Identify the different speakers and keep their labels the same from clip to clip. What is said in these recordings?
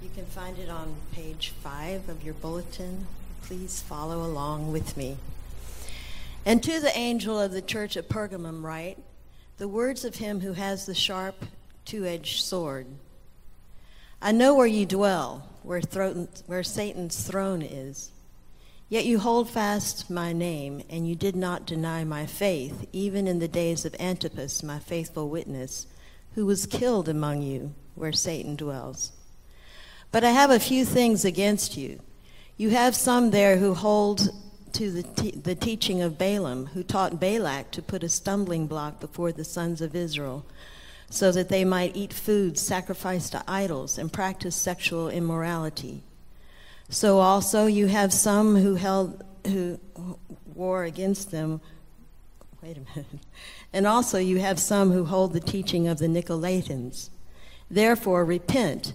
Speaker 1: You can find it on page 5 of your bulletin. Please follow along with me. And to the angel of the church at Pergamum write, the words of him who has the sharp, two edged sword. I know where you dwell, where, thro- where Satan's throne is. Yet you hold fast my name, and you did not deny my faith, even in the days of Antipas, my faithful witness, who was killed among you, where Satan dwells. But I have a few things against you. You have some there who hold to the, te- the teaching of Balaam, who taught Balak to put a stumbling block before the sons of Israel, so that they might eat food sacrificed to idols and practice sexual immorality. So also you have some who held who war against them. Wait a minute. And also you have some who hold the teaching of the Nicolaitans. Therefore repent.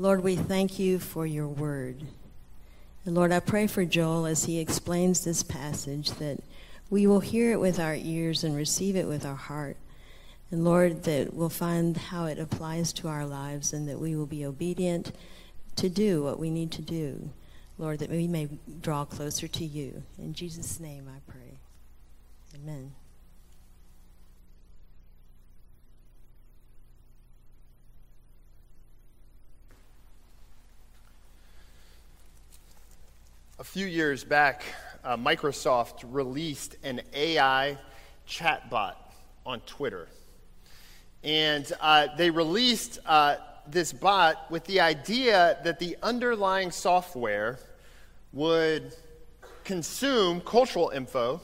Speaker 1: Lord, we thank you for your word. And Lord, I pray for Joel as he explains this passage that we will hear it with our ears and receive it with our heart. And Lord, that we'll find how it applies to our lives and that we will be obedient to do what we need to do. Lord, that we may draw closer to you. In Jesus' name I pray. Amen.
Speaker 2: A few years back, uh, Microsoft released an AI chatbot on Twitter. And uh, they released uh, this bot with the idea that the underlying software would consume cultural info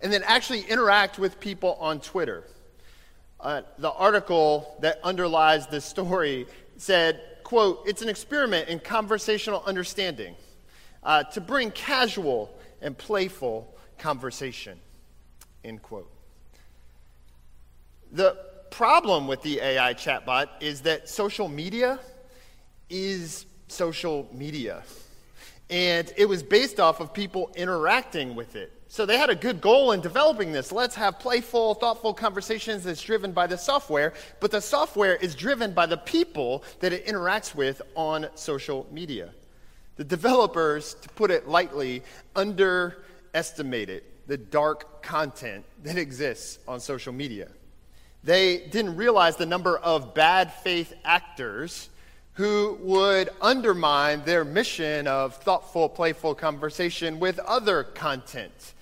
Speaker 2: and then actually interact with people on Twitter. Uh, the article that underlies this story said, quote, it's an experiment in conversational understanding uh, to bring casual and playful conversation. End quote. The problem with the AI chatbot is that social media is social media. And it was based off of people interacting with it. So they had a good goal in developing this. Let's have playful, thoughtful conversations that's driven by the software, but the software is driven by the people that it interacts with on social media. The developers, to put it lightly, underestimated the dark content that exists on social media. They didn't realize the number of bad faith actors who would undermine their mission of thoughtful, playful conversation with other content,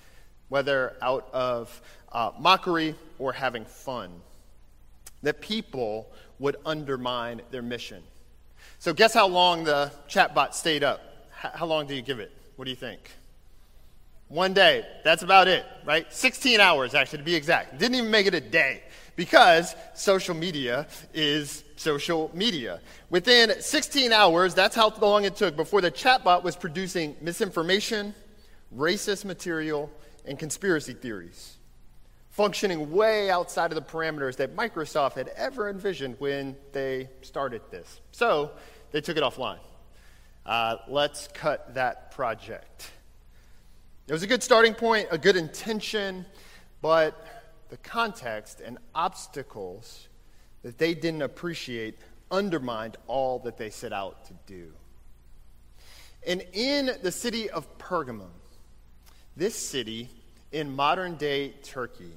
Speaker 2: whether out of uh, mockery or having fun. That people would undermine their mission. So, guess how long the chatbot stayed up? How long do you give it? What do you think? One day. That's about it, right? 16 hours, actually, to be exact. Didn't even make it a day because social media is social media. Within 16 hours, that's how long it took before the chatbot was producing misinformation, racist material, and conspiracy theories, functioning way outside of the parameters that Microsoft had ever envisioned when they started this. So they took it offline. Uh, let's cut that project. It was a good starting point, a good intention, but the context and obstacles that they didn't appreciate undermined all that they set out to do. And in the city of Pergamum, this city in modern day Turkey,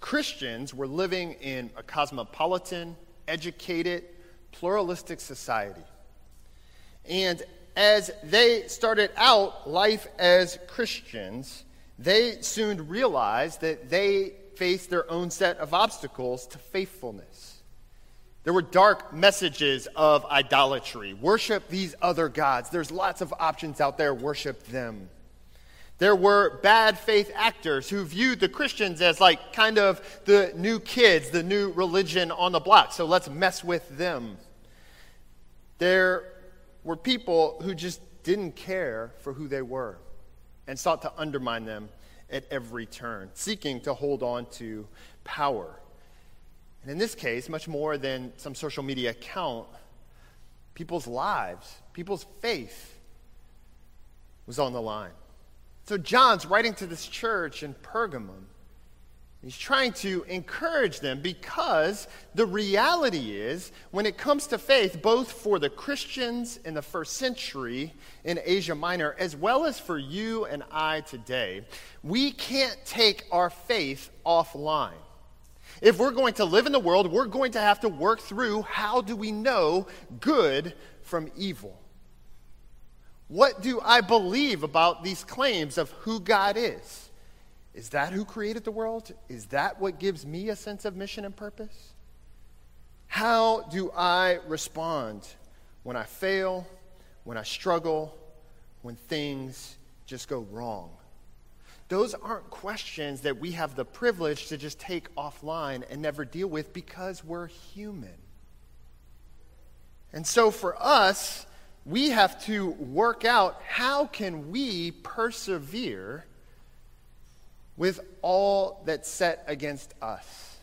Speaker 2: Christians were living in a cosmopolitan, educated, pluralistic society. And as they started out life as Christians, they soon realized that they faced their own set of obstacles to faithfulness. There were dark messages of idolatry. Worship these other gods. There's lots of options out there. Worship them. There were bad faith actors who viewed the Christians as like kind of the new kids, the new religion on the block. So let's mess with them. There were people who just didn't care for who they were and sought to undermine them at every turn, seeking to hold on to power. And in this case, much more than some social media account, people's lives, people's faith was on the line. So John's writing to this church in Pergamum. He's trying to encourage them because the reality is, when it comes to faith, both for the Christians in the first century in Asia Minor, as well as for you and I today, we can't take our faith offline. If we're going to live in the world, we're going to have to work through how do we know good from evil? What do I believe about these claims of who God is? Is that who created the world? Is that what gives me a sense of mission and purpose? How do I respond when I fail, when I struggle, when things just go wrong? Those aren't questions that we have the privilege to just take offline and never deal with because we're human. And so for us, we have to work out how can we persevere with all that's set against us.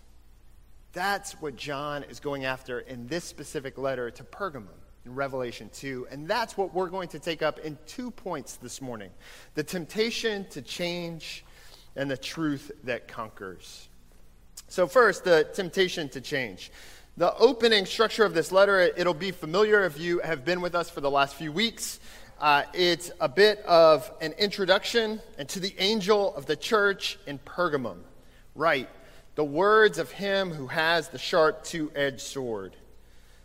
Speaker 2: That's what John is going after in this specific letter to Pergamum in Revelation 2. And that's what we're going to take up in two points this morning the temptation to change and the truth that conquers. So, first, the temptation to change. The opening structure of this letter, it'll be familiar if you have been with us for the last few weeks. Uh, it's a bit of an introduction and to the angel of the church in Pergamum. Right, the words of him who has the sharp two edged sword.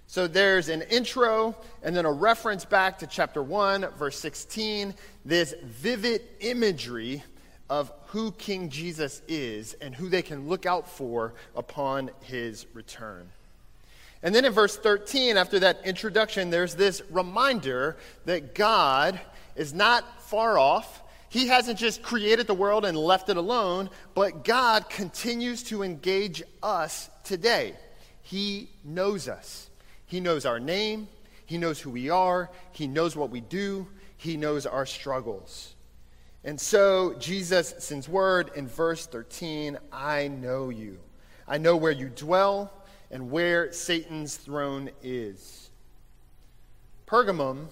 Speaker 2: So there's an intro and then a reference back to chapter 1, verse 16, this vivid imagery of who King Jesus is and who they can look out for upon his return. And then in verse 13, after that introduction, there's this reminder that God is not far off. He hasn't just created the world and left it alone, but God continues to engage us today. He knows us. He knows our name. He knows who we are. He knows what we do. He knows our struggles. And so Jesus sends word in verse 13 I know you. I know where you dwell and where Satan's throne is. Pergamum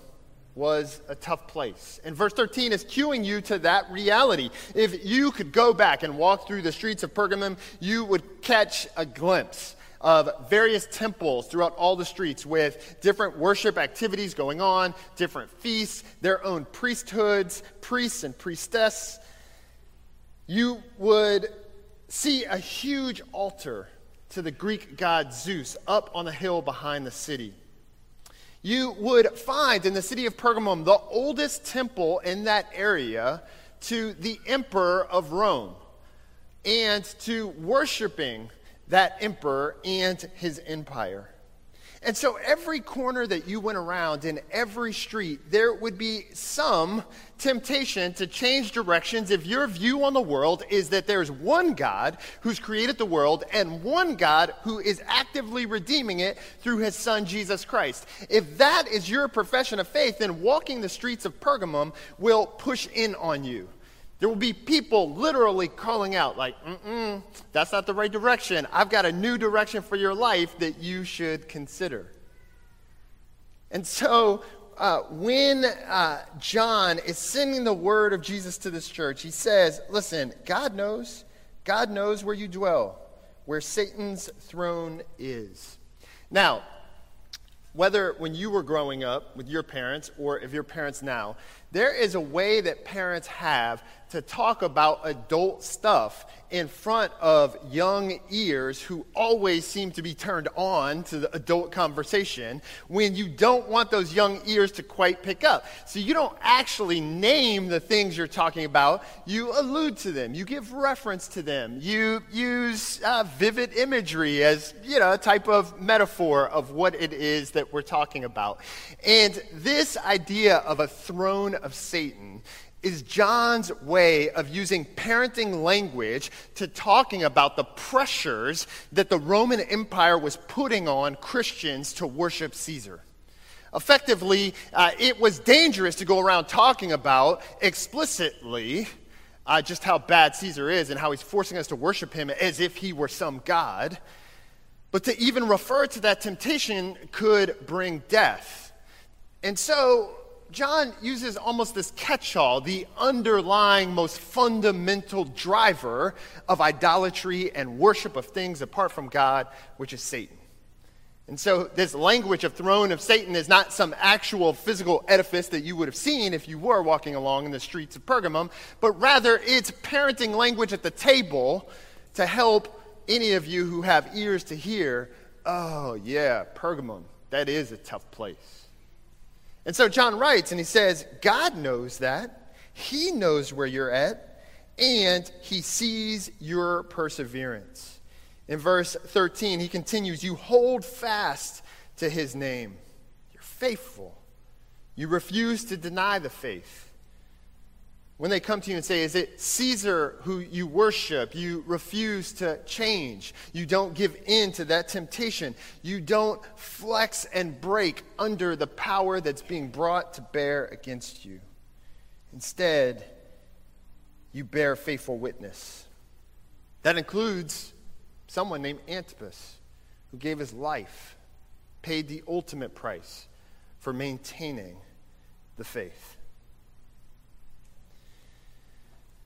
Speaker 2: was a tough place. And verse 13 is cueing you to that reality. If you could go back and walk through the streets of Pergamum, you would catch a glimpse of various temples throughout all the streets with different worship activities going on, different feasts, their own priesthoods, priests and priestess. You would see a huge altar to the Greek god Zeus up on the hill behind the city. You would find in the city of Pergamum the oldest temple in that area to the emperor of Rome and to worshiping that emperor and his empire. And so every corner that you went around in every street, there would be some temptation to change directions if your view on the world is that there's one God who's created the world and one God who is actively redeeming it through his son Jesus Christ. If that is your profession of faith, then walking the streets of Pergamum will push in on you. There will be people literally calling out, like, mm that's not the right direction. I've got a new direction for your life that you should consider. And so, uh, when uh, John is sending the word of Jesus to this church, he says, Listen, God knows. God knows where you dwell, where Satan's throne is. Now, whether when you were growing up with your parents or if your parents now, there is a way that parents have to talk about adult stuff in front of young ears who always seem to be turned on to the adult conversation when you don't want those young ears to quite pick up. So you don't actually name the things you're talking about, you allude to them, you give reference to them, you use uh, vivid imagery as, you know, a type of metaphor of what it is that we're talking about. And this idea of a throne of Satan is John's way of using parenting language to talking about the pressures that the Roman Empire was putting on Christians to worship Caesar. Effectively, uh, it was dangerous to go around talking about explicitly uh, just how bad Caesar is and how he's forcing us to worship him as if he were some god. But to even refer to that temptation could bring death. And so John uses almost this catch all, the underlying, most fundamental driver of idolatry and worship of things apart from God, which is Satan. And so, this language of throne of Satan is not some actual physical edifice that you would have seen if you were walking along in the streets of Pergamum, but rather it's parenting language at the table to help any of you who have ears to hear oh, yeah, Pergamum, that is a tough place. And so John writes and he says, God knows that. He knows where you're at, and he sees your perseverance. In verse 13, he continues, You hold fast to his name. You're faithful. You refuse to deny the faith. When they come to you and say, Is it Caesar who you worship? You refuse to change. You don't give in to that temptation. You don't flex and break under the power that's being brought to bear against you. Instead, you bear faithful witness. That includes someone named Antipas, who gave his life, paid the ultimate price for maintaining the faith.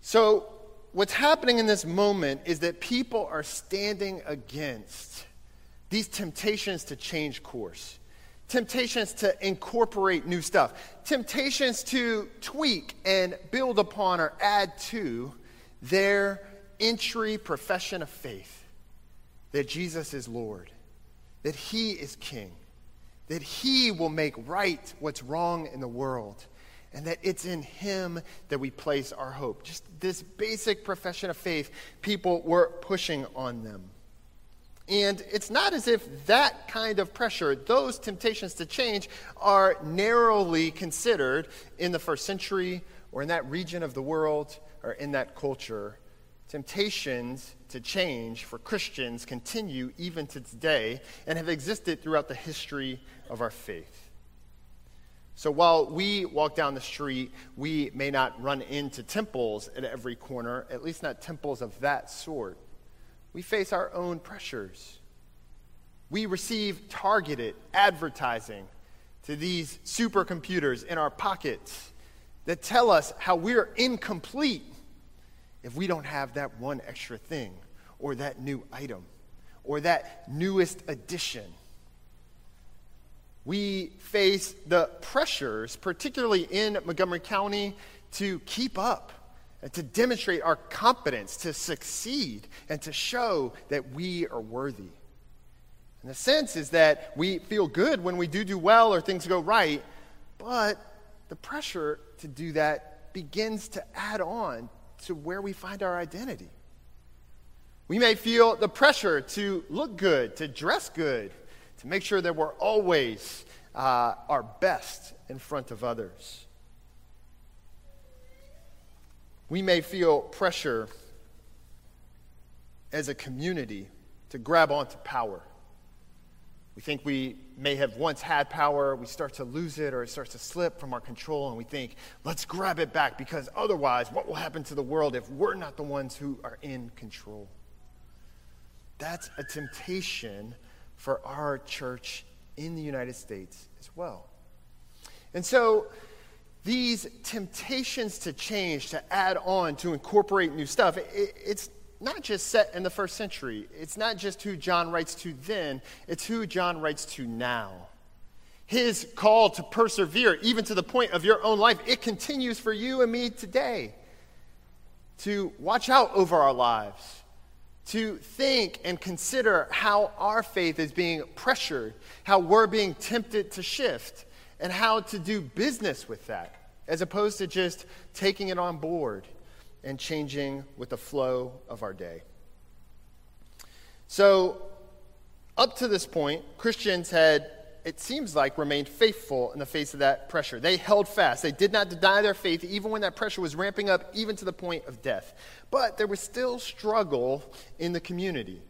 Speaker 2: So, what's happening in this moment is that people are standing against these temptations to change course, temptations to incorporate new stuff, temptations to tweak and build upon or add to their entry profession of faith that Jesus is Lord, that He is King, that He will make right what's wrong in the world and that it's in Him that we place our hope. Just this basic profession of faith, people were pushing on them. And it's not as if that kind of pressure, those temptations to change, are narrowly considered in the first century or in that region of the world or in that culture. Temptations to change for Christians continue even to today and have existed throughout the history of our faith. So while we walk down the street, we may not run into temples at every corner, at least not temples of that sort. We face our own pressures. We receive targeted advertising to these supercomputers in our pockets that tell us how we're incomplete if we don't have that one extra thing or that new item or that newest addition we face the pressures, particularly in Montgomery County, to keep up and to demonstrate our competence, to succeed, and to show that we are worthy. And the sense is that we feel good when we do do well or things go right, but the pressure to do that begins to add on to where we find our identity. We may feel the pressure to look good, to dress good, make sure that we're always uh, our best in front of others. We may feel pressure as a community to grab onto power. We think we may have once had power, we start to lose it, or it starts to slip from our control, and we think, let's grab it back because otherwise, what will happen to the world if we're not the ones who are in control? That's a temptation for our church in the United States as well. And so, these temptations to change, to add on, to incorporate new stuff, it, it's not just set in the first century. It's not just who John writes to then, it's who John writes to now. His call to persevere, even to the point of your own life, it continues for you and me today. to watch out over our lives, to think and consider how our faith is being pressured, how we're being tempted to shift, and how to do business with that, as opposed to just taking it on board and changing with the flow of our day. So, up to this point, Christians had, it seems like, remained faithful in the face of that pressure. They held fast. They did not deny their faith, even when that pressure was ramping up, even to the point of death. But there was still struggle in the community.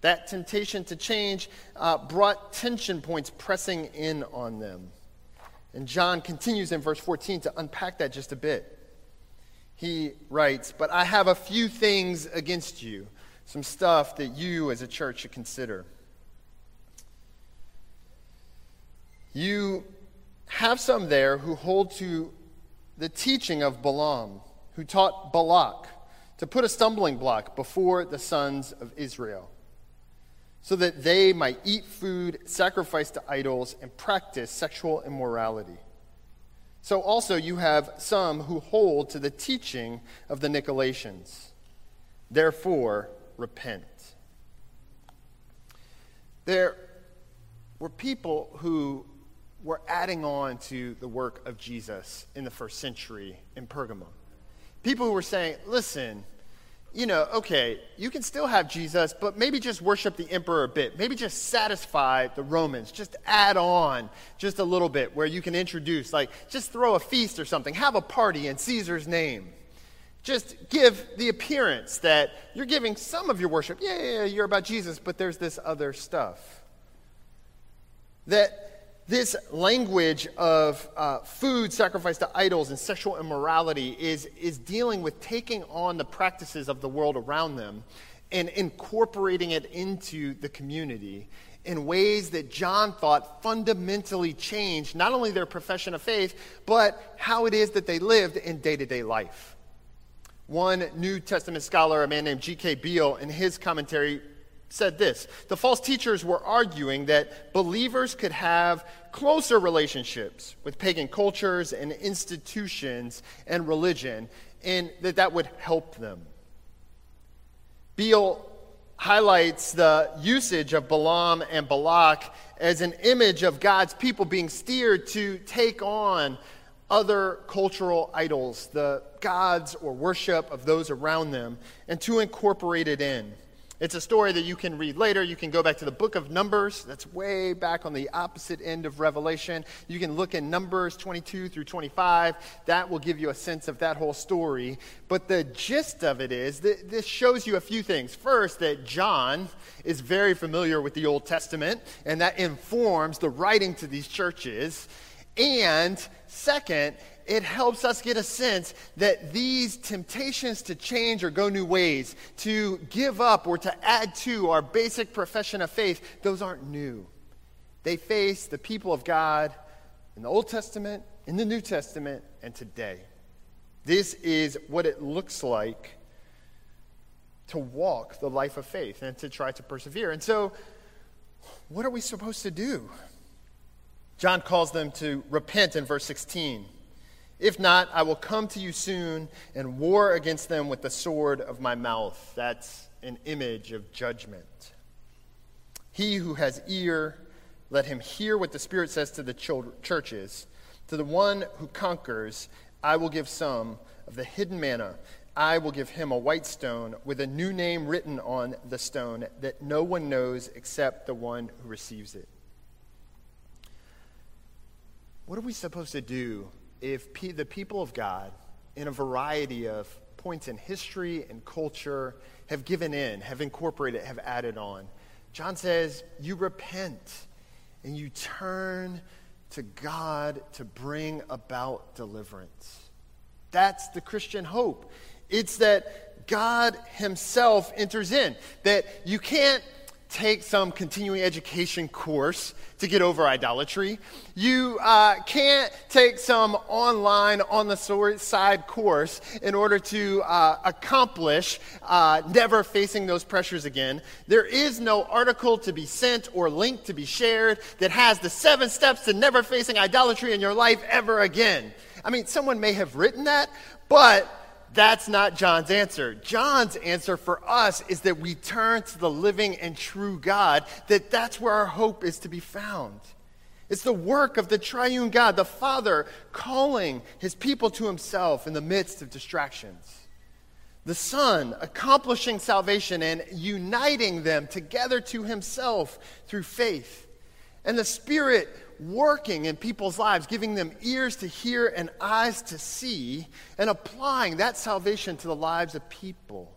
Speaker 2: That temptation to change uh, brought tension points pressing in on them. And John continues in verse 14 to unpack that just a bit. He writes, But I have a few things against you, some stuff that you as a church should consider. You have some there who hold to the teaching of Balaam, who taught Balak to put a stumbling block before the sons of Israel, so that they might eat food sacrificed to idols and practice sexual immorality. So also you have some who hold to the teaching of the Nicolaitans. Therefore, repent. There were people who were adding on to the work of Jesus in the first century in Pergamum. People who were saying, listen, you know, okay, you can still have Jesus, but maybe just worship the emperor a bit. Maybe just satisfy the Romans. Just add on just a little bit where you can introduce, like, just throw a feast or something. Have a party in Caesar's name. Just give the appearance that you're giving some of your worship. Yeah, yeah, yeah, you're about Jesus, but there's this other stuff. That this language of uh, food sacrificed to idols and sexual immorality is, is dealing with taking on the practices of the world around them and incorporating it into the community in ways that John thought fundamentally changed not only their profession of faith, but how it is that they lived in day to day life. One New Testament scholar, a man named G.K. Beale, in his commentary said this The false teachers were arguing that believers could have closer relationships with pagan cultures and institutions and religion, and that that would help them. Beale highlights the usage of Balaam and Balak as an image of God's people being steered to take on other cultural idols, the gods or worship of those around them, and to incorporate it in. It's a story that you can read later. You can go back to the book of Numbers. That's way back on the opposite end of Revelation. You can look in Numbers 22 through 25. That will give you a sense of that whole story. But the gist of it is that this shows you a few things. First, that John is very familiar with the Old Testament, and that informs the writing to these churches. And second, it helps us get a sense that these temptations to change or go new ways, to give up or to add to our basic profession of faith, those aren't new. They face the people of God in the Old Testament, in the New Testament, and today. This is what it looks like to walk the life of faith and to try to persevere. And so, what are we supposed to do? John calls them to repent in verse 16. If not, I will come to you soon and war against them with the sword of my mouth. That's an image of judgment. He who has ear, let him hear what the Spirit says to the churches. To the one who conquers, I will give some of the hidden manna. I will give him a white stone with a new name written on the stone that no one knows except the one who receives it. What are we supposed to do if the people of God, in a variety of points in history and culture, have given in, have incorporated, have added on, John says, you repent and you turn to God to bring about deliverance. That's the Christian hope. It's that God Himself enters in, that you can't take some continuing education course to get over idolatry. You uh, can't take some online on the side course in order to uh, accomplish uh, never facing those pressures again. There is no article to be sent or link to be shared that has the seven steps to never facing idolatry in your life ever again. I mean, someone may have written that, but that's not John's answer. John's answer for us is that we turn to the living and true God, that that's where our hope is to be found. It's the work of the triune God, the Father, calling his people to himself in the midst of distractions. The Son accomplishing salvation and uniting them together to himself through faith. And the Spirit working in people's lives, giving them ears to hear and eyes to see, and applying that salvation to the lives of people.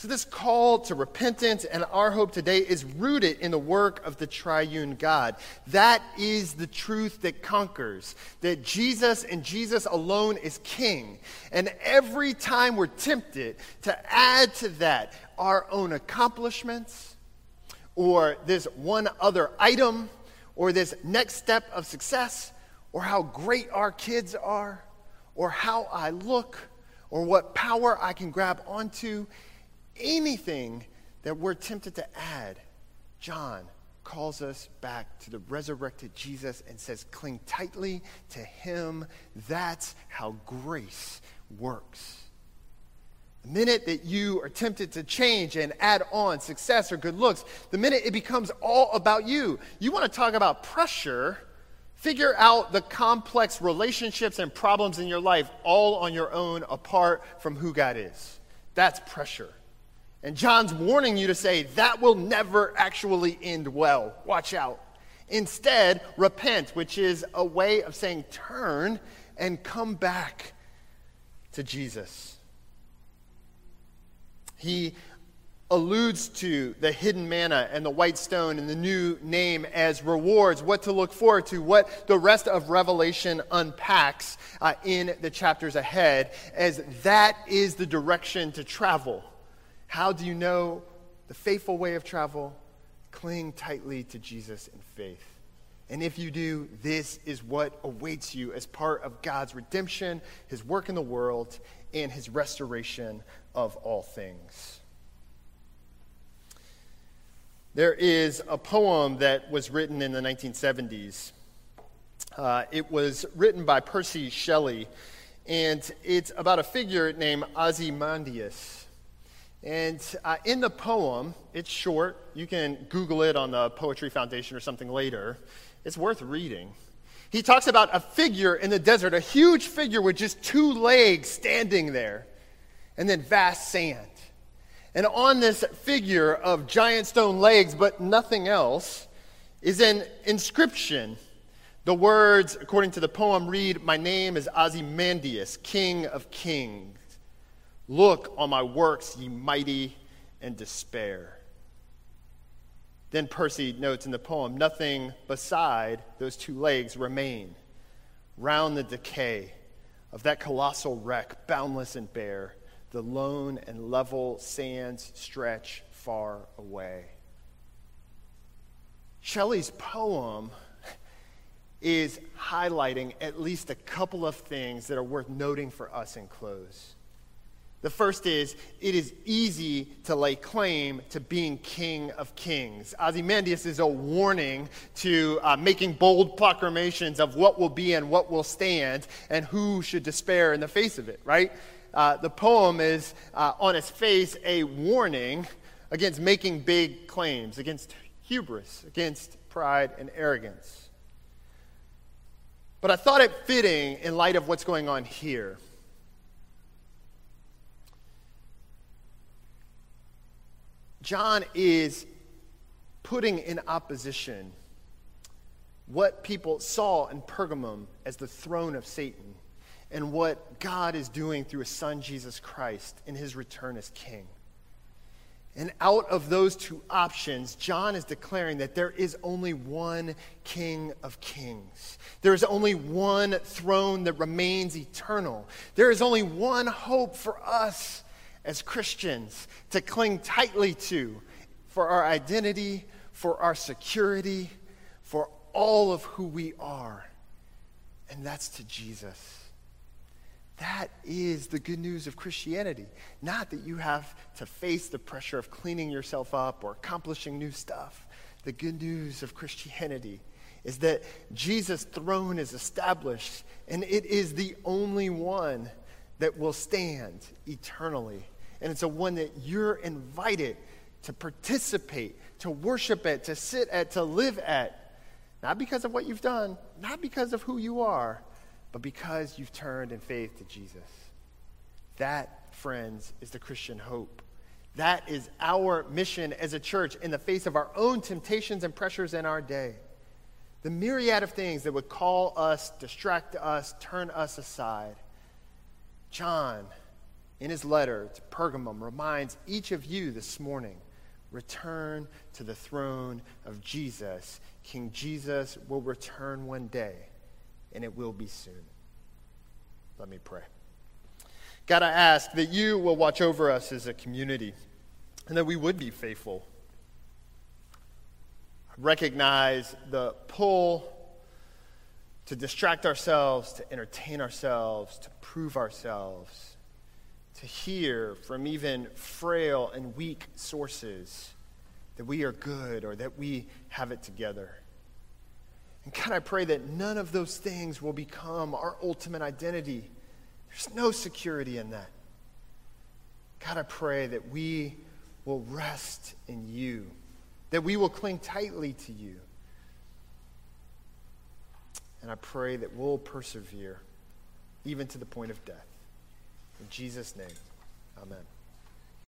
Speaker 2: So, this call to repentance and our hope today is rooted in the work of the triune God. That is the truth that conquers, that Jesus and Jesus alone is King. And every time we're tempted to add to that our own accomplishments or this one other item or this next step of success, or how great our kids are, or how I look, or what power I can grab onto, anything that we're tempted to add, John calls us back to the resurrected Jesus and says, cling tightly to him. That's how grace works. The minute that you are tempted to change and add on success or good looks, the minute it becomes all about you, you want to talk about pressure, figure out the complex relationships and problems in your life all on your own apart from who God is. That's pressure. And John's warning you to say that will never actually end well. Watch out. Instead, repent, which is a way of saying turn and come back to Jesus. He alludes to the hidden manna and the white stone and the new name as rewards, what to look forward to, what the rest of Revelation unpacks uh, in the chapters ahead, as that is the direction to travel. How do you know the faithful way of travel? Cling tightly to Jesus in faith. And if you do, this is what awaits you as part of God's redemption, his work in the world, and his restoration of all things. There is a poem that was written in the 1970s. Uh, it was written by Percy Shelley, and it's about a figure named Ozymandias. And uh, in the poem, it's short. You can Google it on the Poetry Foundation or something later. It's worth reading. He talks about a figure in the desert, a huge figure with just two legs standing there, and then vast sand. And on this figure of giant stone legs, but nothing else, is an inscription. The words, according to the poem, read My name is Ozymandias, King of Kings. Look on my works, ye mighty, and despair. Then Percy notes in the poem, nothing beside those two legs remain. Round the decay of that colossal wreck, boundless and bare, the lone and level sands stretch far away. Shelley's poem is highlighting at least a couple of things that are worth noting for us in close. The first is, it is easy to lay claim to being king of kings. Ozymandias is a warning to uh, making bold proclamations of what will be and what will stand and who should despair in the face of it, right? Uh, the poem is, uh, on its face, a warning against making big claims, against hubris, against pride and arrogance. But I thought it fitting in light of what's going on here John is putting in opposition what people saw in Pergamum as the throne of Satan and what God is doing through his son Jesus Christ in his return as king. And out of those two options, John is declaring that there is only one King of Kings. There is only one throne that remains eternal. There is only one hope for us as Christians to cling tightly to for our identity, for our security, for all of who we are. And that's to Jesus. That is the good news of Christianity. Not that you have to face the pressure of cleaning yourself up or accomplishing new stuff. The good news of Christianity is that Jesus' throne is established, and it is the only one that will stand eternally. And it's a one that you're invited to participate, to worship at, to sit at, to live at. Not because of what you've done, not because of who you are, but because you've turned in faith to Jesus. That, friends, is the Christian hope. That is our mission as a church in the face of our own temptations and pressures in our day. The myriad of things that would call us, distract us, turn us aside. John, in his letter to Pergamum, reminds each of you this morning return to the throne of Jesus. King Jesus will return one day, and it will be soon. Let me pray. God, I ask that you will watch over us as a community and that we would be faithful. Recognize the pull to distract ourselves, to entertain ourselves, to prove ourselves, to hear from even frail and weak sources that we are good or that we have it together. And God, I pray that none of those things will become our ultimate identity. There's no security in that. God, I pray that we will rest in you, that we will cling tightly to you. And I pray that we'll persevere even to the point of death. In Jesus' name, amen.